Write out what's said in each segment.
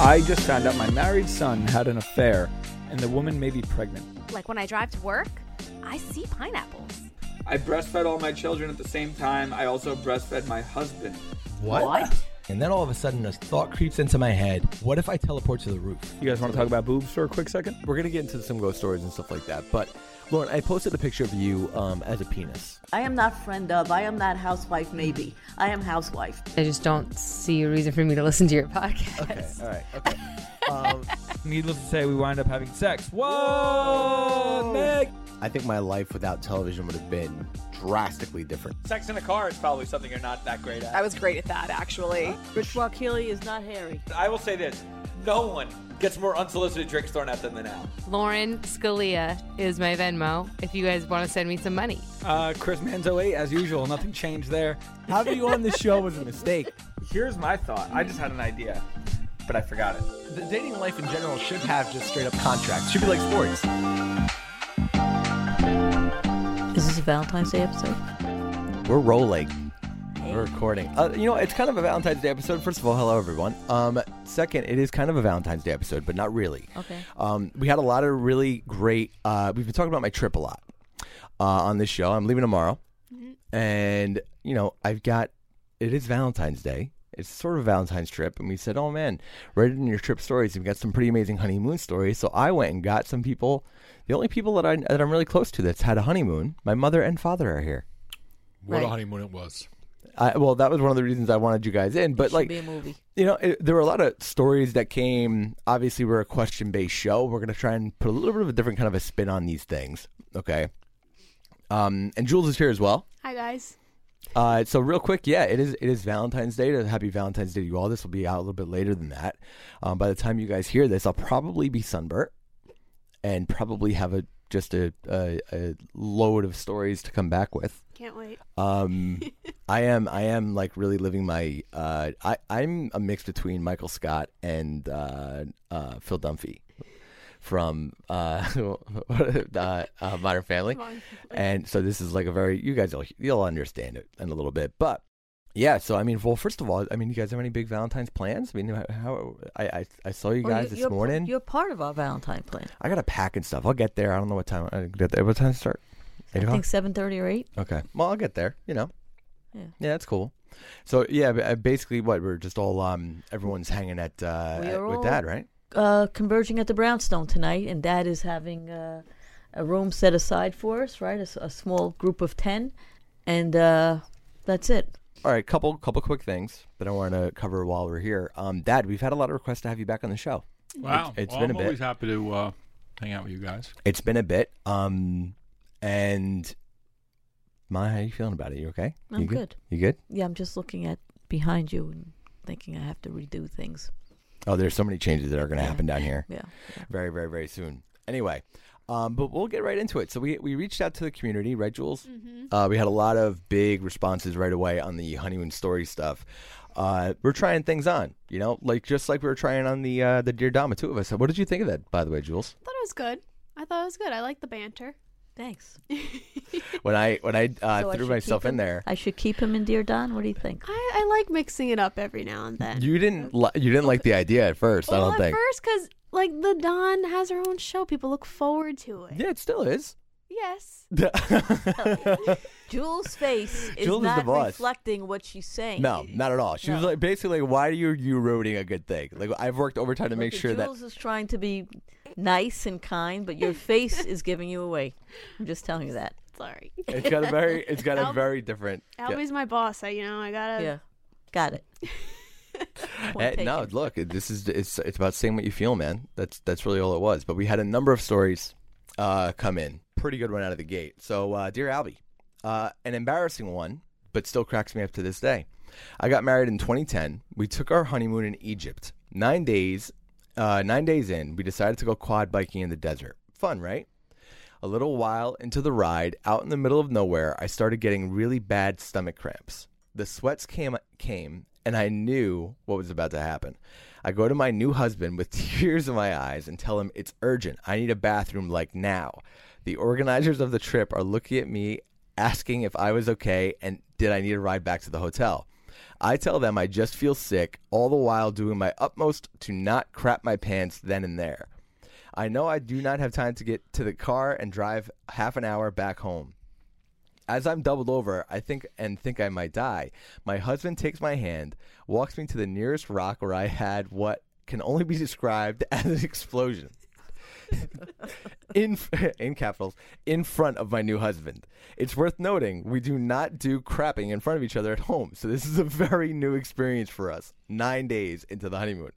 I just found out my married son had an affair, and the woman may be pregnant. Like when I drive to work, I see pineapples. I breastfed all my children at the same time. I also breastfed my husband. What? And then all of a sudden, a thought creeps into my head. What if I teleport to the roof? You guys want to talk about boobs for a quick second? We're gonna get into some ghost stories and stuff like that. But Lauren, I posted a picture of you um, as a penis. I am not friend of. I am not housewife. Maybe I am housewife. I just don't see a reason for me to listen to your podcast. Okay, all right, okay. Um, Needless to say, we wind up having sex. Whoa, Meg! I think my life without television would have been drastically different. Sex in a car is probably something you're not that great at. I was great at that, actually. Rich Keeley is not hairy. I will say this: no one gets more unsolicited drinks thrown at them than Al. Lauren Scalia is my Venmo if you guys want to send me some money. Uh, Chris Manzo eight, as usual. Nothing changed there. Having you on the show was a mistake. Here's my thought. I just had an idea, but I forgot it. The dating life in general should have just straight up contracts. Should be like sports. Is this a Valentine's Day episode? We're rolling. We're recording. Uh, you know, it's kind of a Valentine's Day episode. First of all, hello everyone. Um, second, it is kind of a Valentine's Day episode, but not really. Okay. Um, we had a lot of really great. Uh, we've been talking about my trip a lot uh, on this show. I'm leaving tomorrow, and you know, I've got. It is Valentine's Day. It's sort of a Valentine's trip, and we said, "Oh man, write it in your trip stories. You've got some pretty amazing honeymoon stories." So I went and got some people. The only people that I that I'm really close to that's had a honeymoon. My mother and father are here. What Right. a honeymoon it was. I, well, that was one of the reasons I wanted you guys in. But Should like, be a movie. you know, it, there were a lot of stories that came. Obviously, we're a question based show. We're going to try and put a little bit of a different kind of a spin on these things. Okay. Um, and Jules is here as well. Hi guys. Uh, so real quick, yeah, it is it is Valentine's Day. Happy Valentine's Day to you all. This will be out a little bit later than that. Um, by the time you guys hear this, I'll probably be sunburnt and probably have a just a, a, a load of stories to come back with. Can't wait. Um, I am I am like really living my uh, I I'm a mix between Michael Scott and uh, uh, Phil Dunphy from uh, uh, uh, Modern Family, and so this is like a very you guys will you'll understand it in a little bit, but. Yeah, so I mean, well, first of all, I mean, you guys have any big Valentine's plans? I mean, how, how I, I I saw you guys this morning. You're part of our Valentine plan. I got to pack and stuff. I'll get there. I don't know what time. I get there. What time to start? I think seven thirty or eight. Okay. Well, I'll get there. You know. Yeah. Yeah, that's cool. So yeah, uh, basically, what we're just all um, everyone's hanging at, uh, at- with all- dad, right? Uh, converging at the Brownstone tonight, and Dad is having uh, a room set aside for us. Right, A small group of ten, and uh, that's it. All right, couple couple quick things that I want to cover while we're here. Um, dad, we've had a lot of requests to have you back on the show. Wow. it's well, been I'm a bit. always happy to uh, hang out with you guys. It's been a bit. Um, and Ma, how are you feeling about it? You okay? I'm you good. You good? Yeah, I'm just looking at behind you and thinking I have to redo things. Oh, there's so many changes that are going to happen down here. Yeah. very, very, very soon. Anyway, Um, but we'll get right into it. So we we reached out to the community, right, Jules? Mm-hmm. Uh, we had a lot of big responses right away on the honeymoon story stuff. Uh, we're trying things on, you know, like just like we were trying on the uh, the dear Dama, two of us. What did you think of that, by the way, Jules? thought it was good. I thought it was good. I like the banter. Thanks. When I when I uh, So threw should myself keep in there, I should keep him in Dear Don. What do you think? I, I like mixing it up every now and then. you didn't li- you didn't like the idea at first. well, I don't at think. first, because like the Dawn has her own show, people look forward to it. yeah, it still is. Yes. Jules' face is Jules not boss. reflecting what she's saying. No, not at all. She was like basically, why are you you ruining a good thing? Like I've worked overtime to Look make at sure that Jules is trying to be nice and kind, but your face is giving you away. I'm just telling you that. Sorry. it's got a very it's got a very different. yeah. Albie's my boss. I, you know, I gotta. Yeah, got it. Point Eh, no, look, it- this is it's it's about saying what you feel, man. That's that's really all it was. But we had a number of stories uh, come in, pretty good one out of the gate. So, uh, dear Albie, uh, an embarrassing one, but still cracks me up to this day. I got married in 2010. We took our honeymoon in Egypt. Nine days, uh, nine days in, we decided to go quad biking in the desert. Fun, right? A little while into the ride, out in the middle of nowhere, I started getting really bad stomach cramps. The sweats came came, and I knew what was about to happen. I go to my new husband with tears in my eyes and tell him it's urgent. I need a bathroom like now. The organizers of the trip are looking at me asking if I was okay and did I need a ride back to the hotel. I tell them I just feel sick, all the while doing my utmost to not crap my pants then and there. I know I do not have time to get to the car and drive half an hour back home. As I'm doubled over, I think and think I might die. My husband takes my hand, walks me to the nearest rock where I had what can only be described as an explosion. in in capitals in front of my new husband. It's worth noting we do not do crapping in front of each other at home, so this is a very new experience for us. 9 days into the honeymoon.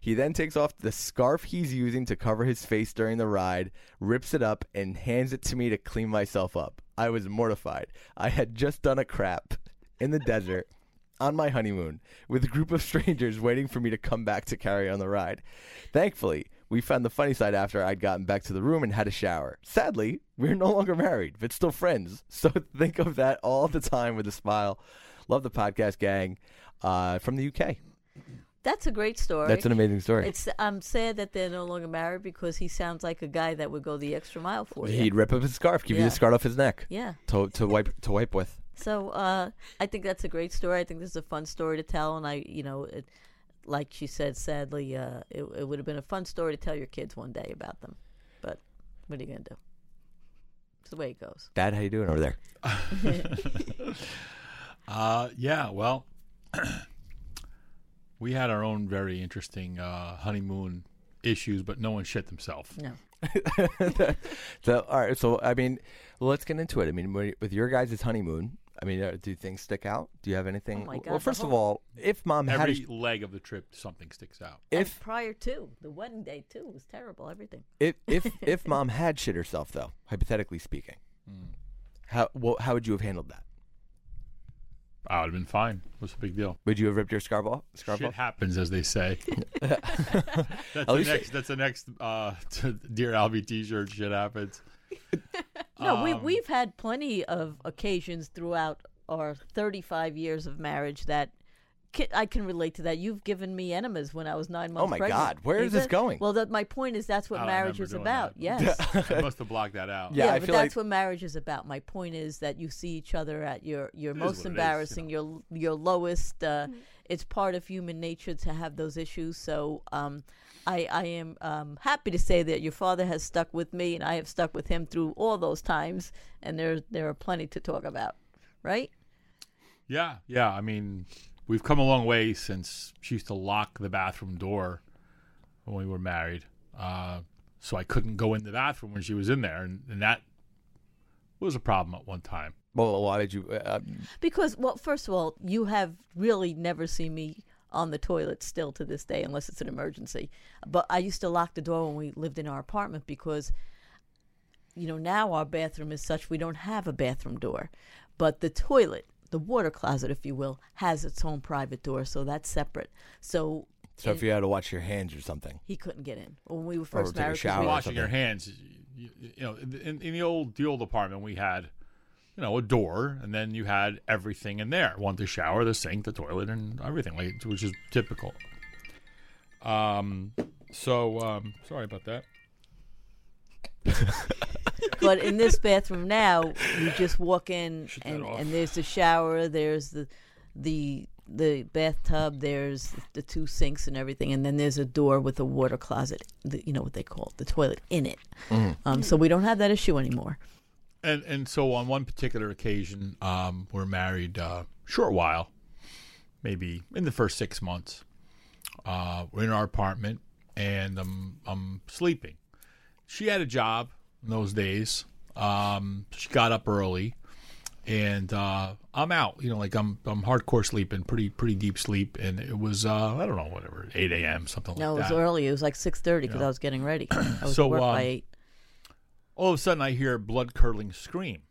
He then takes off the scarf he's using to cover his face during the ride, rips it up, and hands it to me to clean myself up. I was mortified. I had just done a crap in the desert on my honeymoon with a group of strangers waiting for me to come back to carry on the ride. Thankfully, we found the funny side after I'd gotten back to the room and had a shower. Sadly, we're no longer married, but still friends. So think of that all the time with a smile. Love the podcast gang uh, from the UK. That's a great story. That's an amazing story. It's I'm sad that they're no longer married because he sounds like a guy that would go the extra mile for you. He'd rip up his scarf, give you the scarf off his neck. Yeah. To to wipe to wipe with. So uh, I think that's a great story. I think this is a fun story to tell, and I, you know, it, like she said, sadly, uh, it, it would have been a fun story to tell your kids one day about them. But what are you gonna do? It's the way it goes. Dad, how you doing over there? Uh, yeah, well, we had our own very interesting uh, honeymoon issues, but no one shit themselves. No. so all right, so I mean, let's get into it. I mean, with your guys' honeymoon, I mean, uh, do things stick out? Do you have anything? Oh my well, God, the first of all, if mom had Every leg of the trip, something sticks out. And if prior to the wedding day too was terrible. Everything. if if if mom had shit herself, though, hypothetically speaking, how well, how would you have handled that? I would have been fine. What's the big deal? Would you have ripped your scarf off? Scarf Shit off? happens, as they say. that's, the next, that's the next uh, Dear Albie t-shirt. Shit happens. No, we Um, we've had plenty of occasions throughout our 35 years of marriage that ki- I can relate to that. You've given me enemas when I was nine months. Oh my pregnant. God, where is Is this going? Well, that, my point is that's what I marriage is about. that. Yes. I must have blocked that out. Yeah, I but feel that's like- what marriage is about. My point is that you see each other at your your is most what it is, you embarrassing, your your lowest. Uh, It's part of human nature to have those issues. So um, I I am um, happy to say that your father has stuck with me, and I have stuck with him through all those times. And there there are plenty to talk about, right? Yeah, yeah. I mean, we've come a long way since she used to lock the bathroom door when we were married, uh, so I couldn't go in the bathroom when she was in there, and, and that was a problem at one time. Well, why did you? Uh, Because, well, first of all, you have really never seen me on the toilet still to this day, unless it's an emergency. But I used to lock the door when we lived in our apartment because, you know, now our bathroom is such we don't have a bathroom door. But the toilet, the water closet, if you will, has its own private door, so that's separate. So. so if you had to wash your hands or something, he couldn't get in when we were Or first take a shower we- or Washing your hands, you, you know, in, in the old the old apartment we had, you know, a door, and then you had everything in there. One the shower, the sink, the toilet, and everything, like which is typical. Um. So um, sorry about that. but in this bathroom now, you just walk in and, and there's the shower, there's the the the bathtub, there's the two sinks and everything, and then there's a door with a water closet, the, you know what they call it, the toilet in it. Mhm. Um, so we don't have that issue anymore. And and so on one particular occasion, um, we're married uh, short while, maybe in the first six months. Uh, we're in our apartment, and I'm I'm sleeping. She had a job in those days. Um, she got up early, and uh, I'm out. You know, like I'm I'm hardcore sleeping, pretty pretty deep sleep, and it was uh, I don't know whatever eight a.m. something No, like that. No, it was early. It was like six thirty because I was getting ready. I was So, work um, by eight. All of a sudden I hear a blood curdling scream.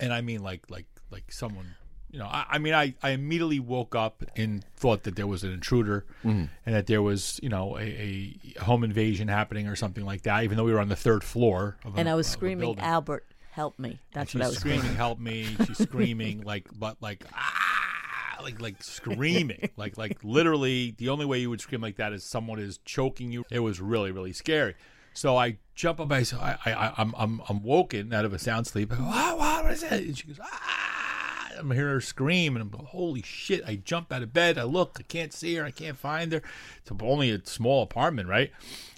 And I mean like like like someone you know, I, I mean I, I immediately woke up and thought that there was an intruder Mhm. and that there was, you know, a, a home invasion happening or something like that, even though we were on the third floor of a, And I was of screaming. Albert, help me. That's she's what I was screaming, screaming. help me. She's screaming like but like ah like like screaming. like like literally the only way you would scream like that is someone is choking you. It was really, really scary. So I jump up, I I, I, I'm, I'm, I'm woken out of a sound sleep. Go, what, what, is that? And she goes, ah! I'm hearing her scream, and I'm going, holy shit! I jump out of bed. I look, I can't see her, I can't find her. It's only a small apartment, right?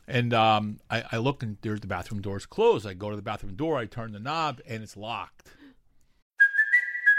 And um, I, I look, and there's the bathroom doors closed. I go to the bathroom door, I turn the knob, and it's locked.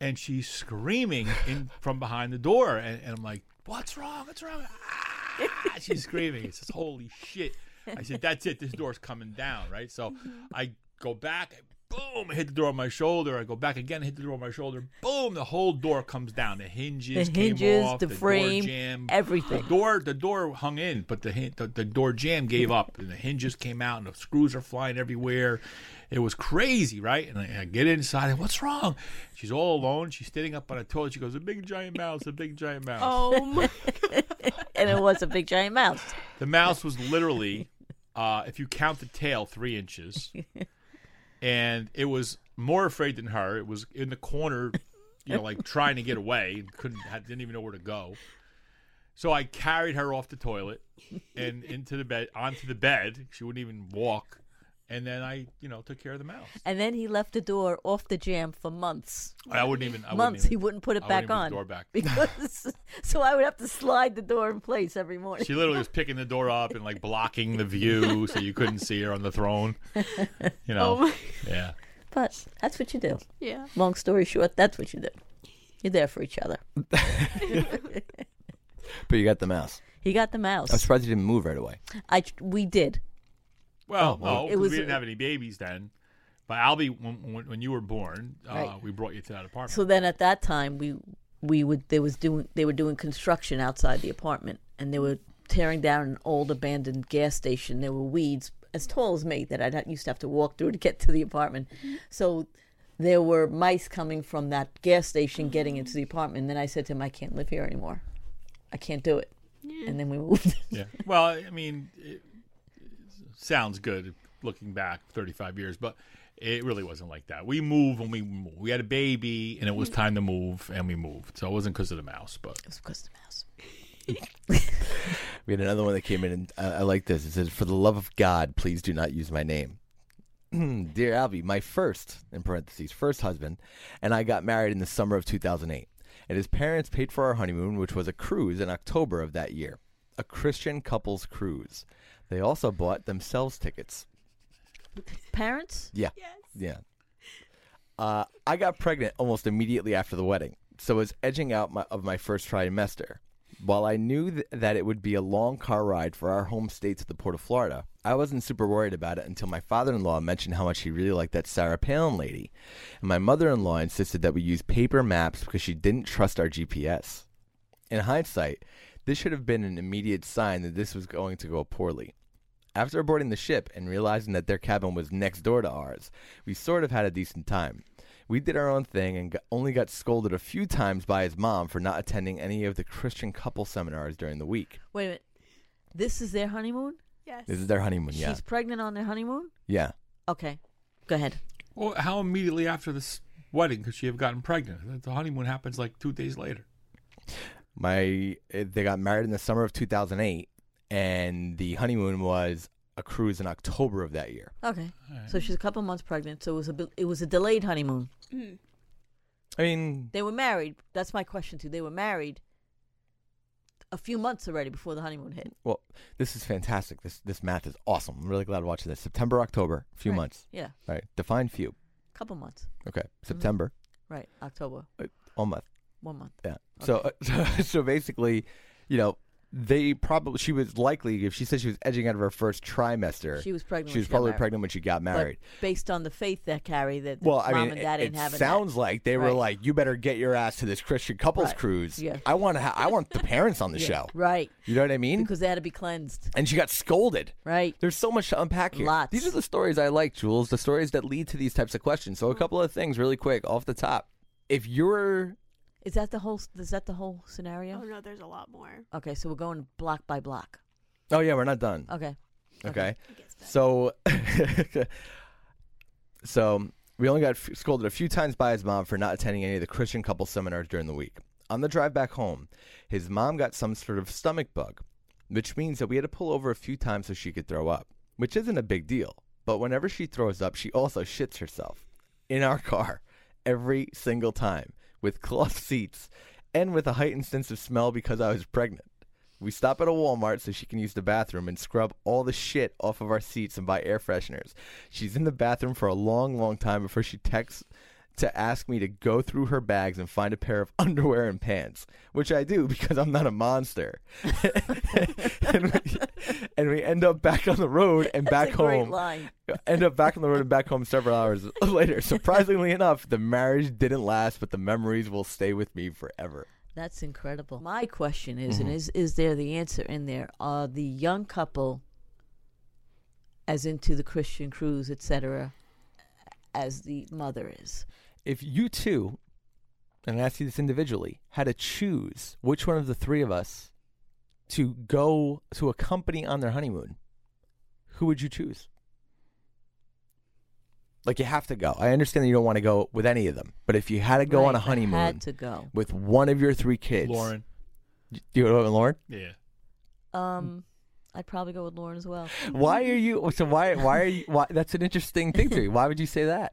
And she's screaming in from behind the door, and, and I'm like, "What's wrong? What's wrong?" Ah! She's screaming. It says, "Holy shit!" I said, "That's it. This door's coming down." Right. So I go back. Boom! I hit the door on my shoulder. I go back again. Hit the door on my shoulder. Boom! The whole door comes down. The hinges, The came hinges, off, the door frame, jammed. everything. The door, the door hung in, but the, the the door jam gave up, and the hinges came out, and the screws are flying everywhere. It was crazy, right? And I, I get inside, and what's wrong? She's all alone. She's sitting up on a toilet. She goes, "A big giant mouse, a big giant mouse." Oh my! and it was a big giant mouse. The mouse was literally, uh, if you count the tail, three inches, and it was more afraid than her. It was in the corner, you know, like trying to get away couldn't, didn't even know where to go. So I carried her off the toilet and into the bed, onto the bed. She wouldn't even walk, and then I, you know, took care of the mouse. And then he left the door off the jam for months. I wouldn't even. I wouldn't months even- he wouldn't put it I back on the door back. because so I would have to slide the door in place every morning. She literally was picking the door up and like blocking the view so you couldn't see her on the throne. You know. Oh my- Yeah. But that's what you do. Yeah. Long story short, that's what you do. You're there for each other. But you got the mouse. He got the mouse. I'm surprised you didn't move right away. I we did. Well, Oh, well. no, It 'cause was- we didn't have any babies then. But Albie, when, when, when you were born, uh, Right. we brought you to that apartment. So then at that time we we would they was doing they were doing construction outside the apartment and they were tearing down an old abandoned gas station. There were weeds as tall as me that I used to have to walk through to get to the apartment. So there were mice coming from that gas station getting into the apartment. And then I said to him, I can't live here anymore. I can't do it. And then we moved. yeah. Well, I mean, it, it sounds good looking back 35 years, but it really wasn't like that. We moved when we moved. We had a baby, and it was mm-hmm. time to move, and we moved. So it wasn't because of the mouse, but it was because of the mouse. We had another one that came in, and I, I like this. It says, "For the love of God, please do not use my name." Dear Albie, my first, in parentheses, first husband, and I got married in the summer of 2008. And his parents paid for our honeymoon, which was a cruise in October of that year, a Christian couples cruise. They also bought themselves tickets. Parents? Yeah. Yeah. Uh, I got pregnant almost immediately after the wedding, so was edging out my, of my first trimester. While I knew th- that it would be a long car ride for our home state to the port of Florida, I wasn't super worried about it until my father in law mentioned how much he really liked that Sarah Palin lady. And my mother in law insisted that we use paper maps because she didn't trust our GPS. In hindsight, this should have been an immediate sign that this was going to go poorly. After boarding the ship and realizing that their cabin was next door to ours, we sort of had a decent time. We did our own thing and got, only got scolded a few times by his mom for not attending any of the Christian couple seminars during the week. Wait a minute. This is their honeymoon? Yes. This is their honeymoon, yeah. She's pregnant on their honeymoon? Yeah. Okay. Go ahead. Well, how immediately after this wedding could she have gotten pregnant? The honeymoon happens like two days later. My eh, they got married in the summer of 2008 and the honeymoon was a cruise in October of that year. Okay. So she's a couple months pregnant. So it was a bi- it was a delayed honeymoon. I mean, They were married. That's my question too. They were married a few months already before the honeymoon hit. well, this is fantastic. This this math is awesome. I'm really glad watching this. September, October, a few Right. months. Yeah. Right. Define few. Couple months. Okay. September. Right. October. Uh, One month. One month. Yeah. So, uh, so so basically, you know, they probably she was likely if she said she was edging out of her first trimester. She was pregnant She was she probably pregnant when she got married. But based on the faith that carry that well, I mean, and dad it, it sounds that. like they were like, "You better get your ass to this Christian couples Right. cruise." Yeah. I want to. Ha- I want the parents on the Yeah. show. Right. You know what I mean? Because they had to be cleansed. and she got scolded. Right. There's so much to unpack here. Lots. These are the stories I like, Jules. The stories that lead to these types of questions. So a mm-hmm. couple of things, really quick, off the top. If you're Is that the whole is that the whole scenario? Oh no, there's a lot more. Okay, so we're going block by block. Oh yeah, we're not done. Okay. Okay. So so we only got f- scolded a few times by his mom for not attending any of the Christian couple seminars during the week. On the drive back home, his mom got some sort of stomach bug, which means that we had to pull over a few times so she could throw up, which isn't a big deal. But whenever she throws up, she also shits herself in our car every single time with cloth seats and with a heightened sense of smell because I was pregnant. We stop at a Walmart so she can use the bathroom and scrub all the shit off of our seats and buy air fresheners. She's in the bathroom for a long, long time before she texts to ask me to go through her bags and find a pair of underwear and pants, which I do because I'm not a monster. and, we, and we end up back on the road and back a great home. End up back on the road and back home several hours later. Surprisingly enough, the marriage didn't last, but the memories will stay with me forever. That's incredible. My question is, and Mhm. is is there the answer in there? Are the young couple as into the Christian cruise, etc., as the mother is? If you two, and I ask you this individually, had to choose which one of the three of us to go to a company on their honeymoon, who would you choose? Like you have to go. I understand that you don't want to go with any of them, but if you had to go Right, on a if honeymoon had to go. with one of your three kids, Lauren. do you go with Lauren? Yeah. Um, I'd probably go with Lauren as well. Why are you? So why? Why are you? Why? That's an interesting thing to me. Why would you say that?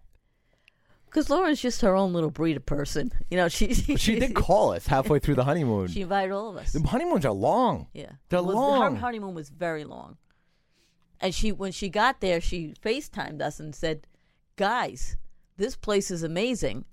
Because Lauren's just her own little breed of person. You know, she She did call us halfway through the honeymoon. She invited all of us. The honeymoons are long. Yeah, They're Well, long. Her honeymoon was very long, and she when she got there, she FaceTimed us and said, "Guys, this place is amazing,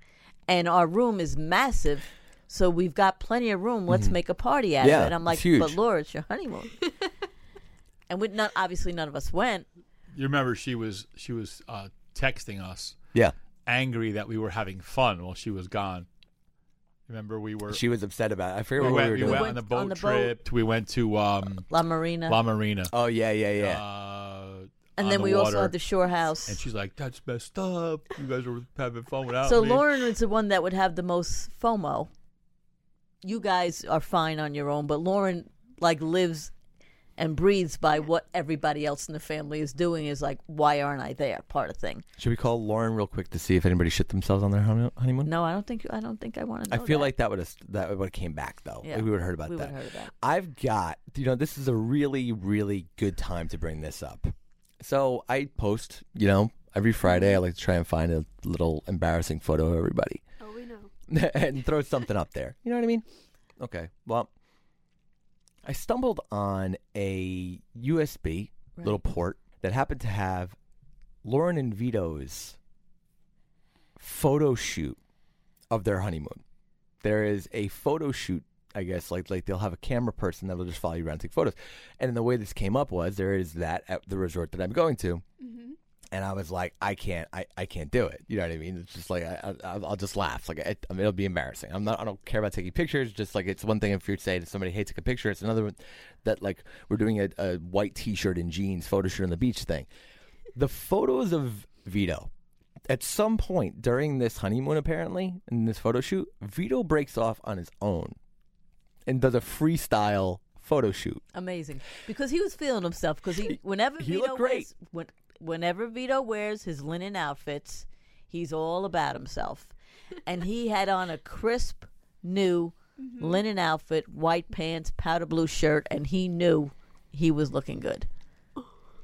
and our room is massive." So we've got plenty of room. Let's Mhm. make a party out Yeah, of it. And I'm like, but Laura, it's your honeymoon. and we not obviously none of us went. You remember she was she was uh, texting us. Yeah. Angry that we were having fun while she was gone. Remember we were. She was upset about it. I forget we what went, we were we doing. went We on the went boat on the boat. trip. We went to um, La Marina. La Marina. Oh yeah, yeah, yeah. Uh, And then the we also had the shore house. And she's like, "That's messed up. You guys were having fun without So me." Lauren is the one that would have the most FOMO. You guys are fine on your own, but Lauren like lives and breathes by what everybody else in the family is doing. Is like, why aren't I there? Part of thing. Should we call Lauren real quick to see if anybody shit themselves on their honey- honeymoon? No, I don't think. I don't think I want to. I feel that. like that would have that would have came back though. Yeah, we would have heard about we that. would've heard that. I've got you know this is a really really good time to bring this up. So I post you know every Friday I like to try and find a little embarrassing photo of everybody Oh, we know. and throw something up there. You know what I mean? Okay. Well, I stumbled on a USB Right. little port that happened to have Lauren and Vito's photo shoot of their honeymoon. There is a photo shoot I guess like like they'll have a camera person that'll just follow you around and take photos. And the way this came up was there is that at the resort that I'm going to, mm-hmm. And I was like, I can't, I, I can't do it. You know what I mean? It's just like I, I I'll just laugh. Like I, I mean, it'll be embarrassing. I'm not. I don't care about taking pictures. Just like it's one thing if you say to somebody, "Hey, take a picture." It's another one that like we're doing a, a white T-shirt and jeans photo shoot on the beach thing. The photos of Vito. At some point during this honeymoon, apparently in this photo shoot, Vito breaks off on his own and does a freestyle photo shoot. Amazing, because he was feeling himself. Because he, whenever he Vito looked great. wears, when, whenever Vito wears his linen outfits, he's all about himself, and he had on a crisp, new mm-hmm. linen outfit, white pants, powder blue shirt, and he knew he was looking good,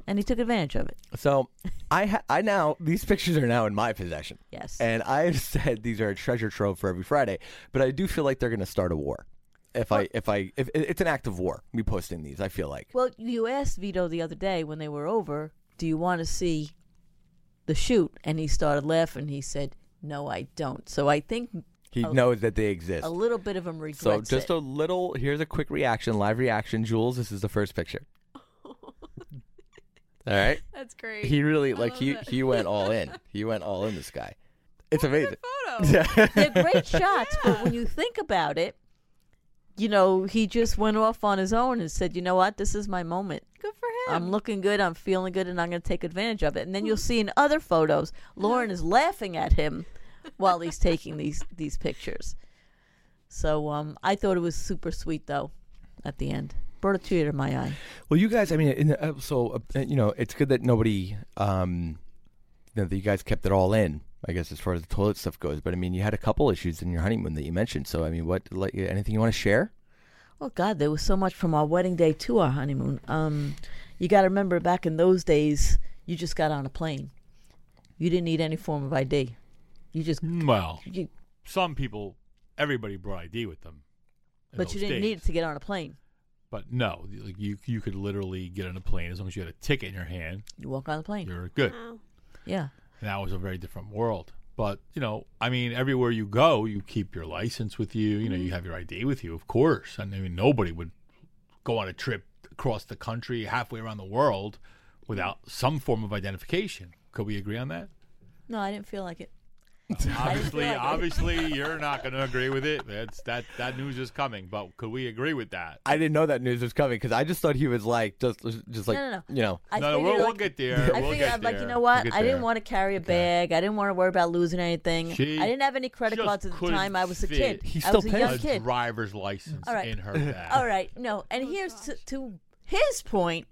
and he took advantage of it. So I ha- I now these pictures are now in my possession. Yes. And I've said these are a treasure trove for every Friday, but I do feel like they're going to start a war. If I if I if it's an act of war, me posting these, I feel like. Well, you asked Vito the other day when they were over, "Do you want to see the shoot?" And he started laughing. He said, "No, I don't." So I think He a, knows that they exist. a little bit of him regrets so just it. a little here's a quick reaction, live reaction. Jules, this is the first picture. All right. That's great. He really I like he that. he went all in. He went all in this guy. It's amazing. They're great shots, but when you think about it, you know, he just went off on his own and said, "You know what? This is my moment. Good for him. I'm looking good. I'm feeling good, and I'm going to take advantage of it." And then you'll see in other photos, Lauren is laughing at him while he's taking these these pictures. So um, I thought it was super sweet, though. At the end, brought a tear to my eye. Well, you guys, I mean, in, uh, so uh, you know, it's good that nobody, um, you know, that you guys kept it all in. I guess as far as the toilet stuff goes, but I mean, you had a couple issues in your honeymoon that you mentioned. So I mean, what, like, anything you want to share? Oh God, there was so much from our wedding day to our honeymoon. Um, you got to remember, back in those days, you just got on a plane. You didn't need any form of ID. You just, Well, you, some people, everybody brought ID with them. but you didn't days. need it to get on a plane. But no, like you you could literally get on a plane as long as you had a ticket in your hand. You walk on the plane. You're good. Yeah. And that was a very different world. But you know, I mean, everywhere you go, you keep your license with you. You know, Mm-hmm. you have your ID with you, of course. And I mean, nobody would go on a trip across the country, halfway around the world, without some form of identification. Could we agree on that? No, I didn't feel like it. obviously, obviously, you're not going to agree with it. That's that that news is coming. But could we agree with that? I didn't know that news was coming because I just thought he was like just just like No, no, no. you know. I no, no, figured, we'll, we'll get there. I we'll figured, get I'm like, you there. know We'll what? I didn't there. want to carry a bag. I didn't want to worry about losing anything. She I didn't have any credit cards at the time. I was a fit kid. I was a young a kid. driver's license All right. in her bag. All right, no, and oh, here's to, to his point.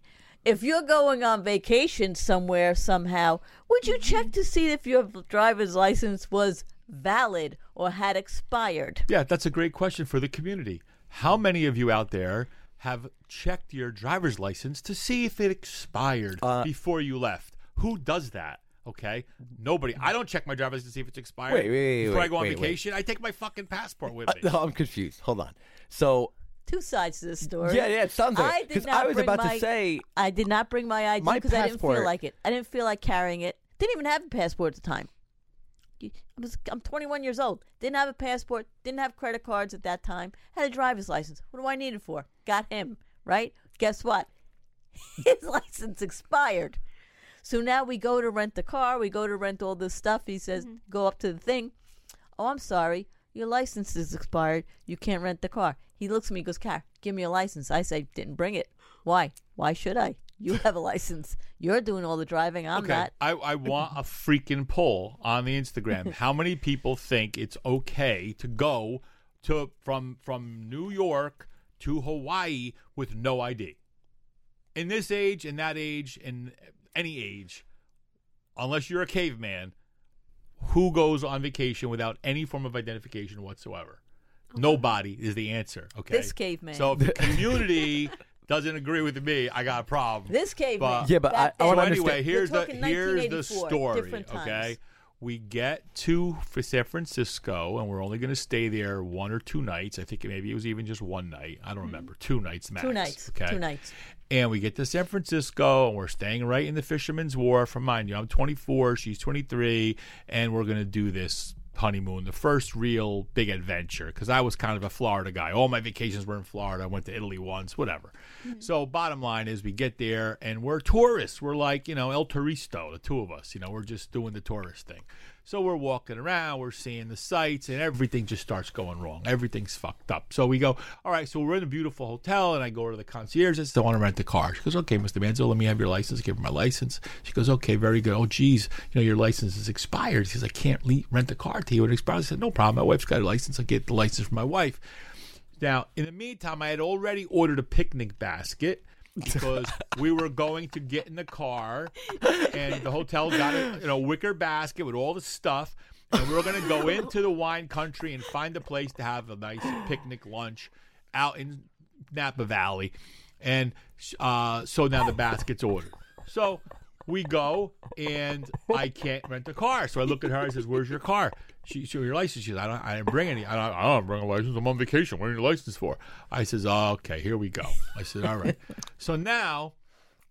If you're going on vacation somewhere somehow, would you check to see if your driver's license was valid or had expired? Yeah, that's a great question for the community. How many of you out there have checked your driver's license to see if it expired Uh, before you left? Who does that? Okay, nobody. I don't check my driver's license to see if it's expired. Wait, wait, Before I go on wait, wait. vacation, I take my fucking passport with Uh, me. no, I'm confused. Hold on. So Two sides to this story. Yeah, yeah, it sounds like it. I did 'Cause not I was bring about to say- I did not bring my ID because I didn't feel like it. I didn't feel like carrying it. Didn't even have a passport at the time. I was, I'm 21 years old. Didn't have a passport. Didn't have credit cards at that time. Had a driver's license. What do I need it for? Got him right. Guess what? His license expired. So now we go to rent the car. We go to rent all this stuff. He says, mm-hmm. go up to the thing. Oh, I'm sorry. Your license is expired. You can't rent the car. He looks at me and goes, Car, give me a license. I say, didn't bring it. Why? Why should I? You have a license. You're doing all the driving. I'm okay, not. I, I want a freaking poll on the Instagram. How many people think it's okay to go to from from New York to Hawaii with no ID? In this age, in that age, in any age, unless you're a caveman, who goes on vacation without any form of identification whatsoever? Nobody is the answer. Okay, This caveman. So if the community doesn't agree with me, I got a problem. This caveman. Yeah, but I- I so wanna anyway, here's the here's the story. Okay, we get to F- San Francisco, and we're only going to stay there one or two nights. I think maybe it was even just one night. I don't remember. Two nights max. Mm-hmm. Two nights. Okay. Two nights. And we get to San Francisco, and we're staying right in the Fisherman's Wharf. Remind you, I'm 24, she's 23, and we're going to do this honeymoon, the first real big adventure, because I was kind of a Florida guy. All my vacations were in Florida. I went to Italy once, whatever. Mm-hmm. So, bottom line is, we get there and we're tourists. We're like, you know, El Turisto, the two of us. You know, we're just doing the tourist thing. So we're walking around, we're seeing the sights, and everything just starts going wrong. Everything's fucked up. So we go, all right, so we're in a beautiful hotel, and I go to the concierge. I said, I want to rent a car. She goes, okay, Mr. Manzo, let me have your license. I give her my license. She goes, okay, very good. Oh, geez, you know, your license is expired. She says, I can't le- rent a car to you. It expires. I said, no problem. My wife's got a license. I get the license for my wife. Now, in the meantime, I had already ordered a picnic basket because we were going to get in the car, and the hotel got a you know wicker basket with all the stuff, and we were going to go into the wine country and find a place to have a nice picnic lunch out in Napa Valley, and uh, so now the basket's ordered. So we go, and I can't rent a car. So I look at her. I says, "Where's your car?" She, she your license. She says, "I don't, I didn't bring any. I don't, I don't bring a license. I'm on vacation. What are your license for?" I says, oh, "Okay, here we go." I said, "All right." so now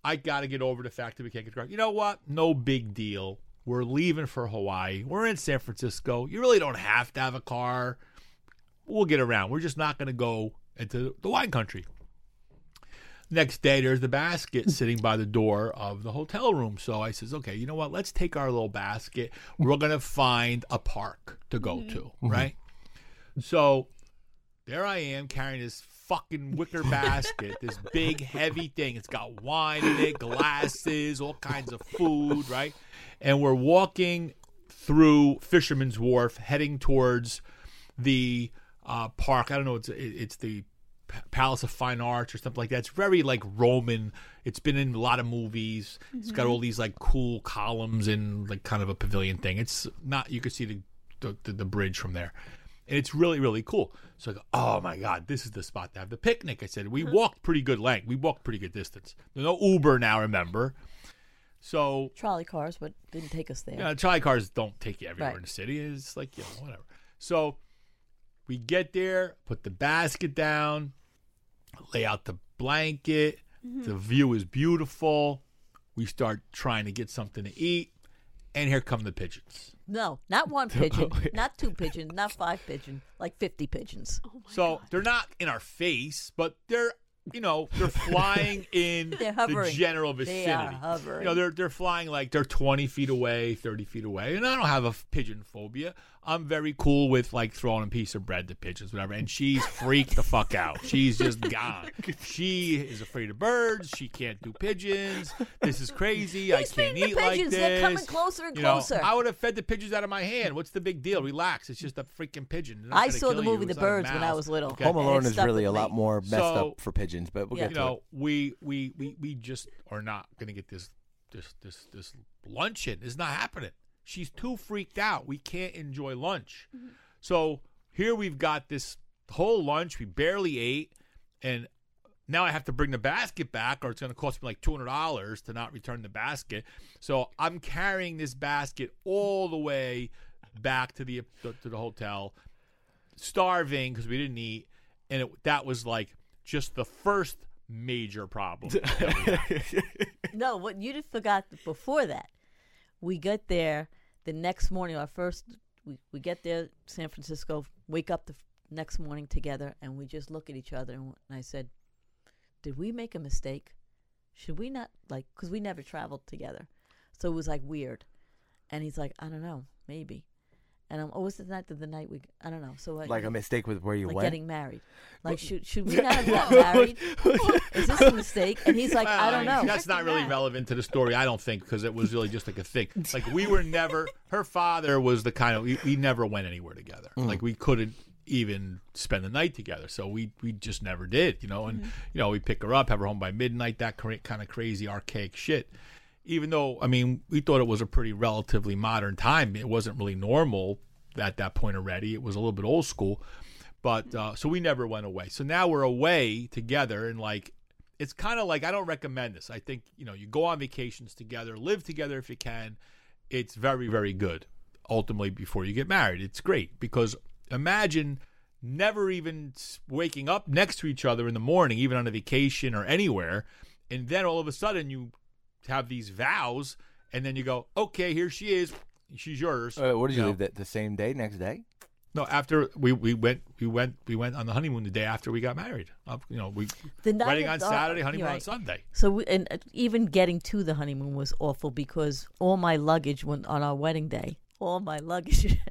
I got to get over the fact that we can't get a car. You know what? No big deal. We're leaving for Hawaii. We're in San Francisco. You really don't have to have a car. We'll get around. We're just not going to go into the wine country. Next day, there's the basket sitting by the door of the hotel room. So I says, okay, you know what? Let's take our little basket. We're going to find a park to go to, right? So there I am carrying this fucking wicker basket, this big, heavy thing. It's got wine in it, glasses, all kinds of food, right? And we're walking through Fisherman's Wharf, heading towards the uh, park. I don't know. It's it's the P- Palace of Fine Arts or something like that. It's very like Roman. It's been in a lot of movies. It's got all mm-hmm. these like cool columns and like kind of a pavilion thing. It's not. You could see the the, the, the bridge from there. And it's really, really cool. So I go, oh my God, this is the spot to have the picnic. I said, we uh-huh. walked pretty good length. We walked pretty good distance. There's no Uber now, remember? So Trolley cars, but didn't take us there. yeah, trolley cars don't take you everywhere Right. in the city. It's like, you know, whatever. So we get there, put the basket down, lay out the blanket. Mm-hmm. The view is beautiful. We start trying to get something to eat, and here come the pigeons. No, not one oh, pigeon, not two pigeons, not five pigeons, like 50 pigeons. Oh so they're not in our face, but they're you know they're flying in They're the hovering. general They vicinity. are hovering. You know they're they're flying like they're twenty feet away, thirty feet away, and I don't have a f- pigeon phobia. I'm very cool with like throwing a piece of bread to pigeons, whatever. And she's freaked the fuck out. She's just gone. She is afraid of birds. She can't do pigeons. This is crazy. I can't eat the like pigeons. this. They're coming closer and You know, closer. I would have fed the pigeons out of my hand. What's the big deal? Relax. It's just a freaking pigeon. I saw the kill you. movie The It's not a Birds when I was little. Okay. Home Alone is really a lot more messed So, up for pigeons, but we'll Yeah. get you to know, it. we we we we just are not going to get this this this this luncheon. It's not happening. She's too freaked out. We can't enjoy lunch. Mm-hmm. So here we've got this whole lunch. We barely ate, and now I have to bring the basket back, or it's going to cost me like two hundred dollars to not return the basket. So I'm carrying this basket all the way back to the to the hotel, starving because we didn't eat, and it, that was like just the first major problem. that we had. No, what you just forgot before that. We get there the next morning. Our first, we, we get there, San Francisco. Wake up the f- next morning together, and we just look at each other. And I said, "Did we make a mistake? Should we not like? Because we never traveled together, so it was like weird." And he's like, "I don't know, maybe." And I'm, oh, was the night of the night we? I don't know. So I, Like a mistake with where you like went. getting married. Like should should we not have gotten married? Is this a mistake? And he's like, I don't know. That's not really relevant to the story, I don't think, because it was really just like a thing. Like we were never. Her father was the kind of we, we never went anywhere together. Mm. Like we couldn't even spend the night together. So we we just never did, you know. And mm-hmm. you know, we pick her up, have her home by midnight. That cra- kind of crazy archaic shit. Even though I mean, we thought it was a pretty relatively modern time. It wasn't really normal at that point already. It was a little bit old school. But uh, so we never went away. So now we're away together, and like it's kind of like I don't recommend this. I think you know you go on vacations together, live together if you can. It's very very good. Ultimately, before you get married, it's great because imagine never even waking up next to each other in the morning, even on a vacation or anywhere, and then all of a sudden you have these vows, and then you go, okay, here she is. she's yours. Uh, what did you know. leave that the same day, next day? No, after we, we went we went we went on the honeymoon the day after we got married. Uh, you know, we The night wedding on the- Saturday, you're honeymoon on. Sunday. So we, and uh, even getting to the honeymoon was awful because all my luggage went on our wedding day. All my luggage.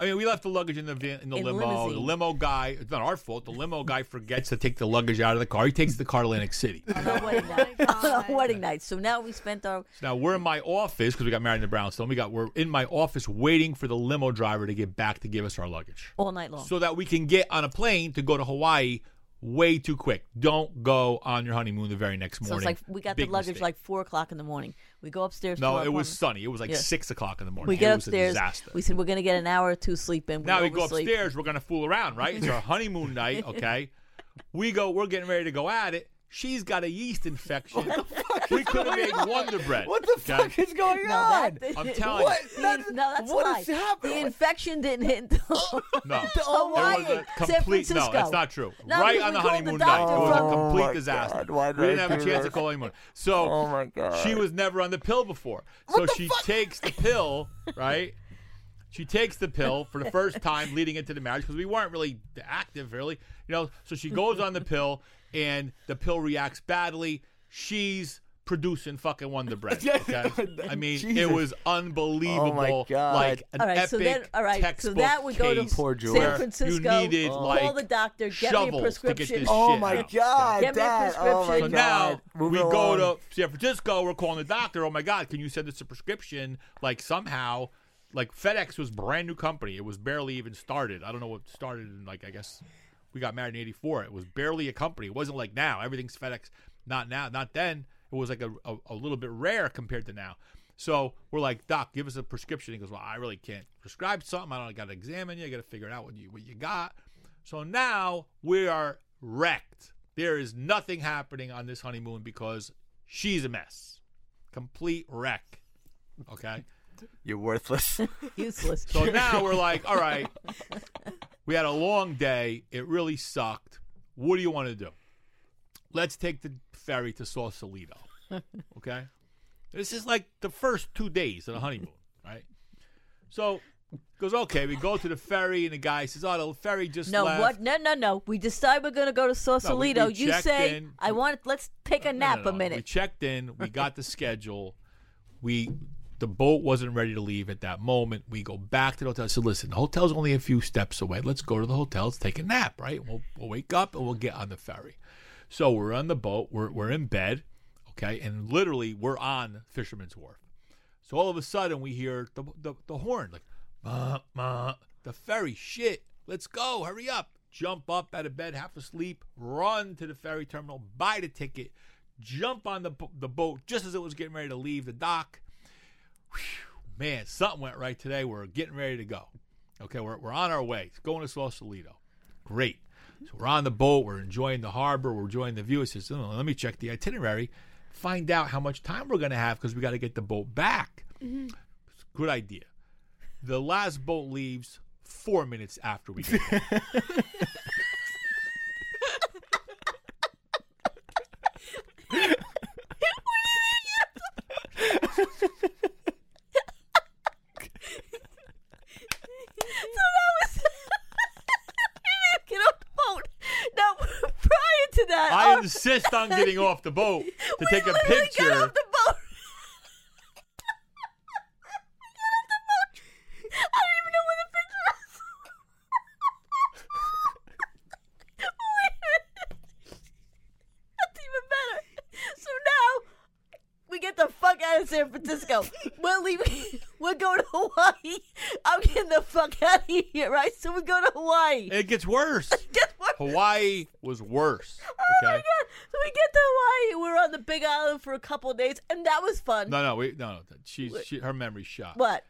I mean, we left the luggage in the van, in the In limo. limousine. The limo guy, it's not our fault. The limo guy forgets to take the luggage out of the car. He takes the car to Atlantic City. on our wedding night. Oh on our wedding night. So now we spent our So now we're in my office because we got married in the brownstone. We got we're in my office waiting for the limo driver to get back to give us our luggage, all night long. so that we can get on a plane to go to Hawaii way too quick. Don't go on your honeymoon the very next So morning. it's like we got Big the luggage mistake. like four o'clock in the morning. We go upstairs. No, it was sunny. It was like Yeah. six o'clock in the morning. We It get was a upstairs. disaster. We said we're going to get an hour or two sleep in. Now we go oversleep. upstairs. We're gonna fool around, right? It's our honeymoon night. Okay, we go. We're getting ready to go at it. She's got a yeast infection. we could have made Wonder Bread. What the okay? fuck is going No, on? that, I'm telling What? you. The, no, that's what a lie. is happening? The infection didn't hit until oh, No, Hawaii, it was a complete. No, that's not true. No, right on the honeymoon the night, doctor it was a oh complete Oh disaster. God, why did we didn't I have a do chance to call anyone. So Oh my God. she was never on the pill before. So she takes the pill, right? She takes the pill for the first time leading into the marriage because we weren't really active, really. You know, so she goes on the pill and the pill reacts badly. She's producing fucking Wonder Bread. Okay? I mean, it was unbelievable. Oh my God. Like an all right, epic so then, all right, so that would go to case Poor San George. where Francisco. You needed call like the doctor, get me a shovels to get prescription. this Oh my out. God, Get me a Dad. Oh my prescription. So God. now Move we it go to San Francisco. We're calling the doctor. Oh my God, can you send us a prescription? Like somehow, like FedEx was brand new company. It was barely even started. I don't know what started in like I guess we got married in '84. It was barely a company. It wasn't like now. Everything's FedEx. Not now. Not then. It was like a, a, a little bit rare compared to now. So we're like, Doc, give us a prescription. He goes, Well, I really can't prescribe something. I don't. I got to examine you. I got to figure out what you what you got. So now we are wrecked. There is nothing happening on this honeymoon because she's a mess, complete wreck. Okay. You're worthless. Useless. So now we're like, all right, we had a long day. It really sucked. What do you want to do? Let's take the ferry to Sausalito. Okay? This is like the first two days of the honeymoon, right? So goes, okay, we go to the ferry, and the guy says, oh, the ferry just No, left. what? No, no, no. We decide we're going to go to Sausalito. we you say, in. I want. Let's take a No, nap no, no. a We minute. checked in. We got the schedule. We the boat wasn't ready to leave at that moment. We go back to the hotel. I said, "Listen, the hotel's only a few steps away. Let's go to the hotel. Let's take a nap. Right? We'll, we'll wake up and we'll get on the ferry." So we're on the boat. We're we're in bed. Okay, and literally we're on Fisherman's Wharf. So all of a sudden we hear the the, the horn like. The ferry. Shit. Let's go. Hurry up. Jump up out of bed, half asleep, run to the ferry terminal, buy the ticket, jump on the the boat just as it was getting ready to leave the dock. Whew, man, something went right today. We're getting ready to go. Okay, we're, we're on our way. It's going to Sausalito. Great. So we're on the boat. We're enjoying the harbor. We're enjoying the view. It says, "Oh, let me check the itinerary, find out how much time we're going to have because we got to get the boat back. Mm-hmm. Good idea. The last boat leaves four minutes after we get there. so that was. get off the boat. Now, prior to that, I our- insist on getting off the boat to we take a picture. Get off the boat. get off the boat. I don't even know where the picture is. Wait a minute. That's even better. So now we get the fuck out of San Francisco. We're leaving. We're going to Hawaii. I'm getting the fuck out of here, right? So we go to Hawaii. It gets worse. Gets worse. Hawaii was worse. Oh my Okay. god! So we Hawaii. We're on the Big Island for a couple of days, and that was fun. No, no, we no, no. She's she, her memory's shot. What?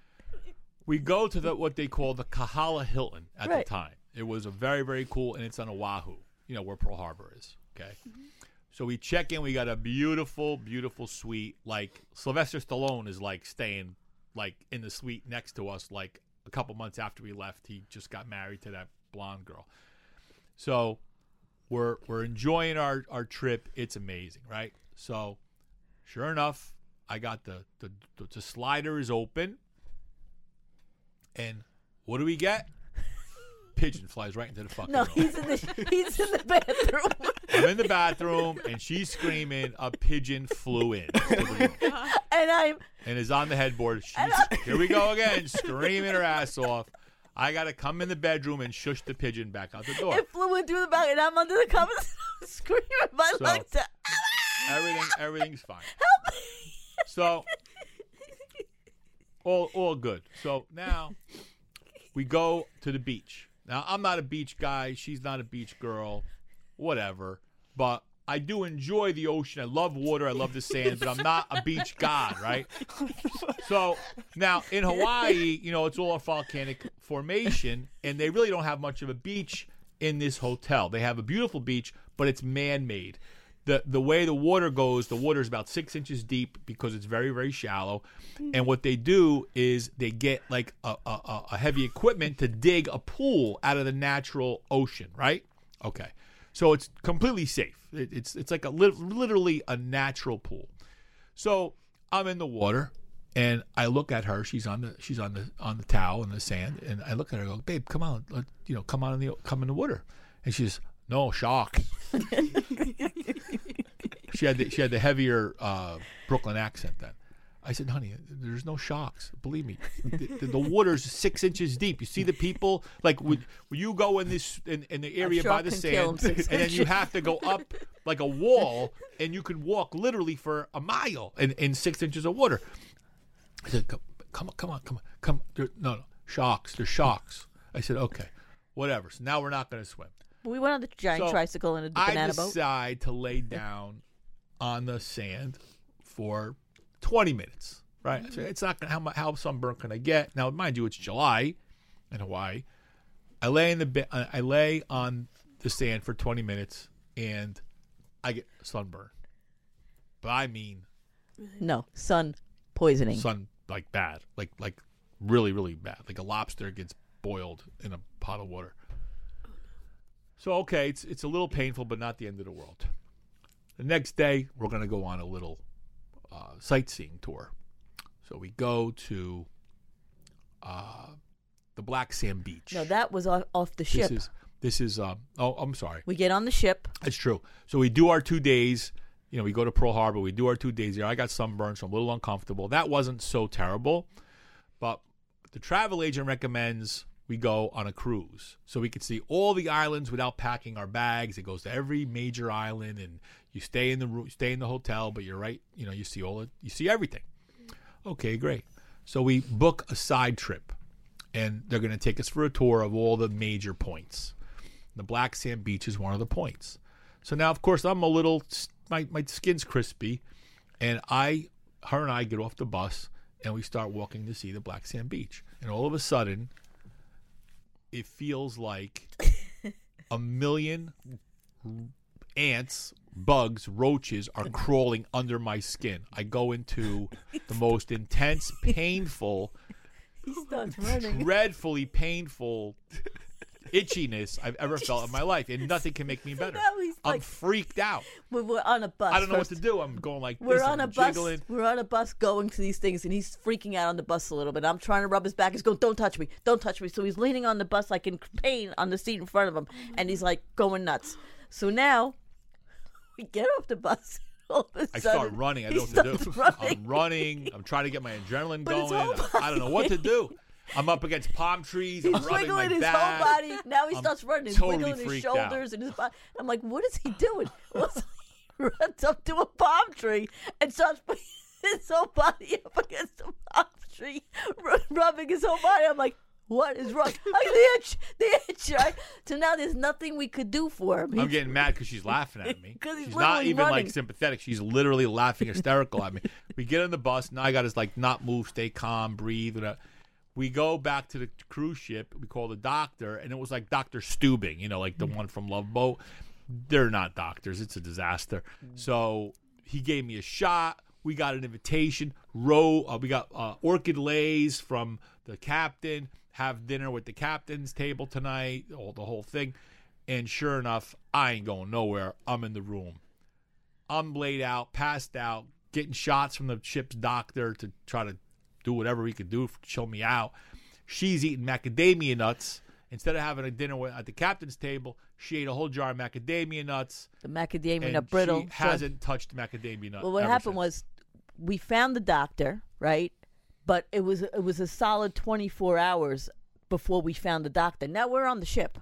We go to the what they call the Kahala Hilton at Right. the time. It was a very very cool, and it's on Oahu. You know where Pearl Harbor is. Okay. Mm-hmm. So we check in. We got a beautiful, beautiful suite. Like Sylvester Stallone is like staying like in the suite next to us. Like a couple months after we left, he just got married to that blonde girl. So we're we're enjoying our our trip. It's amazing, right? So sure enough, I got the the, the, the slider is open. And what do we get? Pigeon flies right into the fucking No, room. he's in the he's in the bathroom. I'm in the bathroom and she's screaming. A pigeon flew in, oh room and I'm and is on the headboard. She's, here we go again, screaming her ass off. I gotta come in the bedroom and shush the pigeon back out the door. it flew in through the back, and I'm under the covers, screaming my So- lungs out. Everything, everything's fine. Help! So, all, all good. So now we go to the beach. Now I'm not a beach guy. She's not a beach girl. Whatever. But I do enjoy the ocean. I love water. I love the sand. But I'm not a beach god, right? So now in Hawaii, you know, it's all a volcanic formation, and they really don't have much of a beach in this hotel. They have a beautiful beach, but it's man-made. The the way the water goes, the water is about six inches deep because it's very very shallow. And what they do is they get like a, a- a heavy equipment to dig a pool out of the natural ocean, right? Okay, so it's completely safe. It, it's it's like a lit- literally a natural pool. So I'm in the water and I look at her. She's on the she's on the on the towel in the sand, and I look at her. and go, babe, come on, let, you know, come on in the come in the water. And she's no shock. she had the, she had the heavier uh, Brooklyn accent then. I said, honey, there's no sharks. Believe me, the, the, water's six inches deep. You see the people like when, when you go in this in, in the area by the in sand, and then you have to go up like a wall, and you can walk literally for a mile in, in six inches of water. I said, come, come on, come on, come on, come. There, no, no, sharks. There's sharks. I said, okay, whatever. So now we're not going to swim. We went on the giant So, tricycle and a banana boat. I decide to lay down on the sand for 20 minutes. Right? I said, it's not gonna how how sunburnt can I get? Now, mind you, it's July in Hawaii. I lay in the uh, I lay on the sand for 20 minutes and I get sunburn. But I mean No, sun poisoning. sun like bad, like like really really bad, like a lobster gets boiled in a pot of water. So okay, it's it's a little painful, but not the end of the world. The next day, we're going to go on a little uh, sightseeing tour. So we go to uh, the Black Sand Beach. No, that was off, off the ship. This is this is. Um, oh, I'm sorry. we get on the ship. That's true. So we do our two days. You know, we go to Pearl Harbor. We do our two days there. I got sunburned, so I'm a little uncomfortable. That wasn't so terrible, but the travel agent recommends we go on a cruise so we could see all the islands without packing our bags. It goes to every major island, and you stay in the stay in the hotel, but you're right. You know, you see all it. You see everything. Okay, great. So we book a side trip, and they're going to take us for a tour of all the major points. The Black Sand Beach is one of the points. So now, of course, I'm a little, my, my skin's crispy, and I, her and I get off the bus and we start walking to see the Black Sand Beach. And all of a sudden, it feels like a million ants, bugs, roaches are crawling under my skin. I go into the most intense, painful, dreadfully painful itchiness I've ever felt in my life, and nothing can make me better. I'm like- freaked out. We're, we're on a bus. I don't know first. what to do. I'm going like We're this. on I'm a bus. We're on a bus going to these things, and he's freaking out on the bus a little bit. I'm trying to rub his back. He's going, "Don't touch me! Don't touch me!" So he's leaning on the bus like in pain on the seat in front of him, and he's like going nuts. So now we get off the bus. All of a I sudden, start running. I don't know what to do. Running. I'm running. I'm trying to get my adrenaline But going. I don't know what to do. I'm up against palm trees. I'm He's rubbing my wiggling his back. whole body. Now he I'm starts running. He's totally wiggling his freaked out. shoulders and his body. I'm like, what is he doing? So he runs up to a palm tree and starts putting his whole body up against the palm tree, ru- rubbing his whole body. I'm like, what is wrong? The itch, the itch, right? So now there's nothing we could do for him. I'm getting mad because she's laughing at me. 'Cause he's she's not even running. like sympathetic. She's literally laughing hysterical at me. We get on the bus. Now I got to like not move, stay calm, breathe. whatever. We go back to the cruise ship. We call the doctor, and it was like Doctor Stubing, you know, like the Mm. one from Love Boat. They're not doctors. It's a disaster. Mm. So he gave me a shot. We got an invitation. Row. Uh, we got uh, orchid leis from the captain. Have dinner with the captain's table tonight. All the whole thing. And sure enough, I ain't going nowhere. I'm in the room. I'm laid out, passed out, getting shots from the ship's doctor to try to do whatever he could do, to chill me out. she's eating macadamia nuts instead of having a dinner at the captain's table. She ate a whole jar of macadamia nuts. The macadamia and nut brittle. She hasn't touched macadamia nuts. Well, what ever happened since. was we found the doctor, right? But it was it was a solid 24 hours before we found the doctor. Now we're on the ship.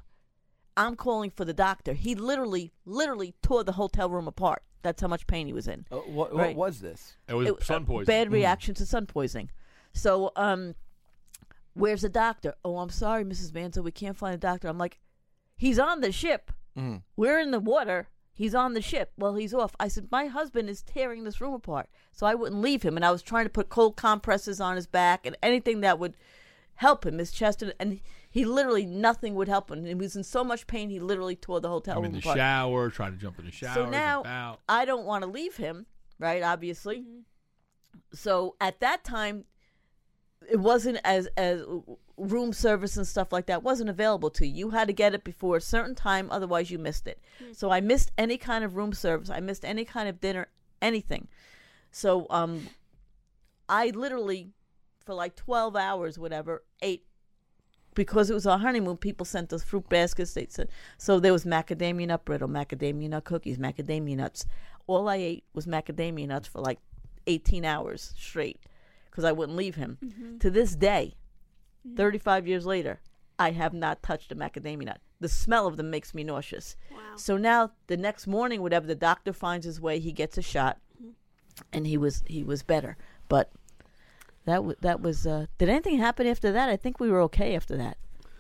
I'm calling for the doctor. He literally, literally tore the hotel room apart. That's how much pain he was in. Uh, what, what was this? It was It- sun uh, poisoning. Bad reaction to sun poisoning. So, um, where's the doctor? Oh, I'm sorry, Mrs. Manzo, we can't find a doctor. I'm like, he's on the ship. Mhm. We're in the water. He's on the ship. Well, he's off. I said, my husband is tearing this room apart, so I wouldn't leave him. And I was trying to put cold compresses on his back and anything that would help him, his chest, and- and he literally nothing would help him. He was in so much pain, he literally tore the hotel I'm room in the apart. shower, trying to jump in the shower. So now. I don't want to leave him, right? Obviously. So at that time, it wasn't as as room service and stuff like that wasn't available to you. You had to get it before a certain time, otherwise you missed it. So I missed any kind of room service. I missed any kind of dinner, anything. So um, I literally, for like twelve hours, whatever, ate because it was our honeymoon, people sent us fruit baskets. They said so. There was macadamia nut brittle, macadamia nut cookies, macadamia nuts. All I ate was macadamia nuts for like eighteen hours straight because I wouldn't leave him. To this day, thirty-five years later, I have not touched a macadamia nut. The smell of them makes me nauseous. So now, the next morning, whatever the doctor finds his way, he gets a shot, and he was he was better. But that w- that was. Uh, did anything happen after that? I think we were okay after that.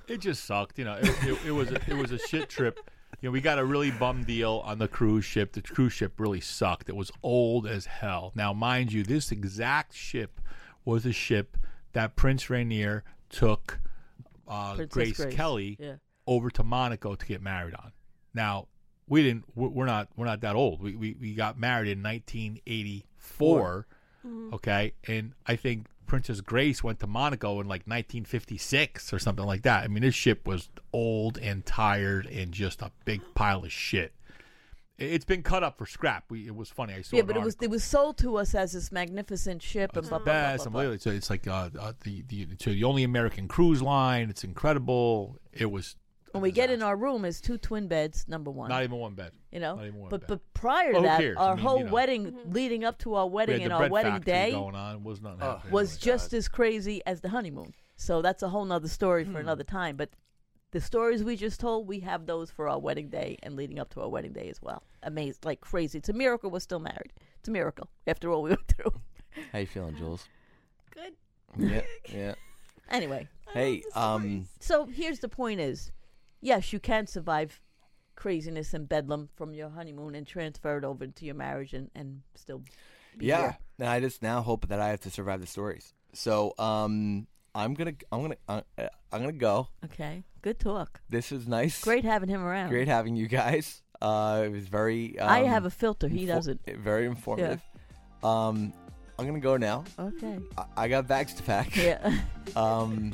It just sucked, you know. It, it, it was a, it was a shit trip. You know, we got a really bum deal on the cruise ship. The cruise ship really sucked. It was old as hell. Now, mind you, this exact ship was a ship that Prince Rainier took uh, Princess Grace, Grace, Kelly yeah. over to Monaco to get married on. Now, we didn't. We're we're not. We're not that old. We we, we got married in 1984. Okay, and I think Princess Grace went to Monaco in like 1956 or something like that. I mean, this ship was old and tired and just a big pile of shit. It- It's been cut up for scrap. We, it was funny. I saw yeah, but it was article. it was sold to us as this magnificent ship and It's blah the blah blah. best. blah, blah. So it's like uh, uh, the the it's the only American cruise line. It's incredible. It was When we get in our room, is two twin beds. Number one, not even one bed. you know. not even one but bed. but prior to Well, who that, cares? I our mean, whole you know. wedding, leading up to our We wedding had and our bread wedding factory day, going on. Was not happening. was just as crazy as the honeymoon. So that's a whole nother story Hmm. for another time. But the stories we just told, we have those for our wedding day and leading up to our wedding day as well. Amazed, like crazy. It's a miracle we're still married. It's a miracle after all we went through. How you feeling, Jules? Good. Yeah, yeah. Anyway, Hey, um, so here's the point: is yes, you can survive craziness and bedlam from your honeymoon and transfer it over into your marriage and, and still be yeah. here. And I just now hope that I have to survive the stories. So, um, I'm gonna, I'm gonna, uh, uh, I'm gonna go. Okay, good talk. This is nice. Great having him around. Great having you guys. Uh, it was very. Um, I have a filter. He info- doesn't. Very informative. Um, I'm gonna go now. Okay. I, I got bags to pack. Yeah. Um,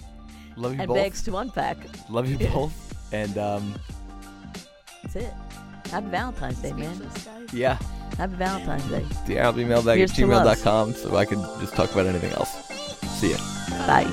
love you and both. bags to unpack. Love you both. And um, That's it. Happy Valentine's Day, man. yeah, Happy Valentine's Day. the Arnold mailbag at Here's to love. gmail.com so I can just talk about anything else. See ya. Bye.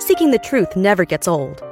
Seeking the truth never gets old.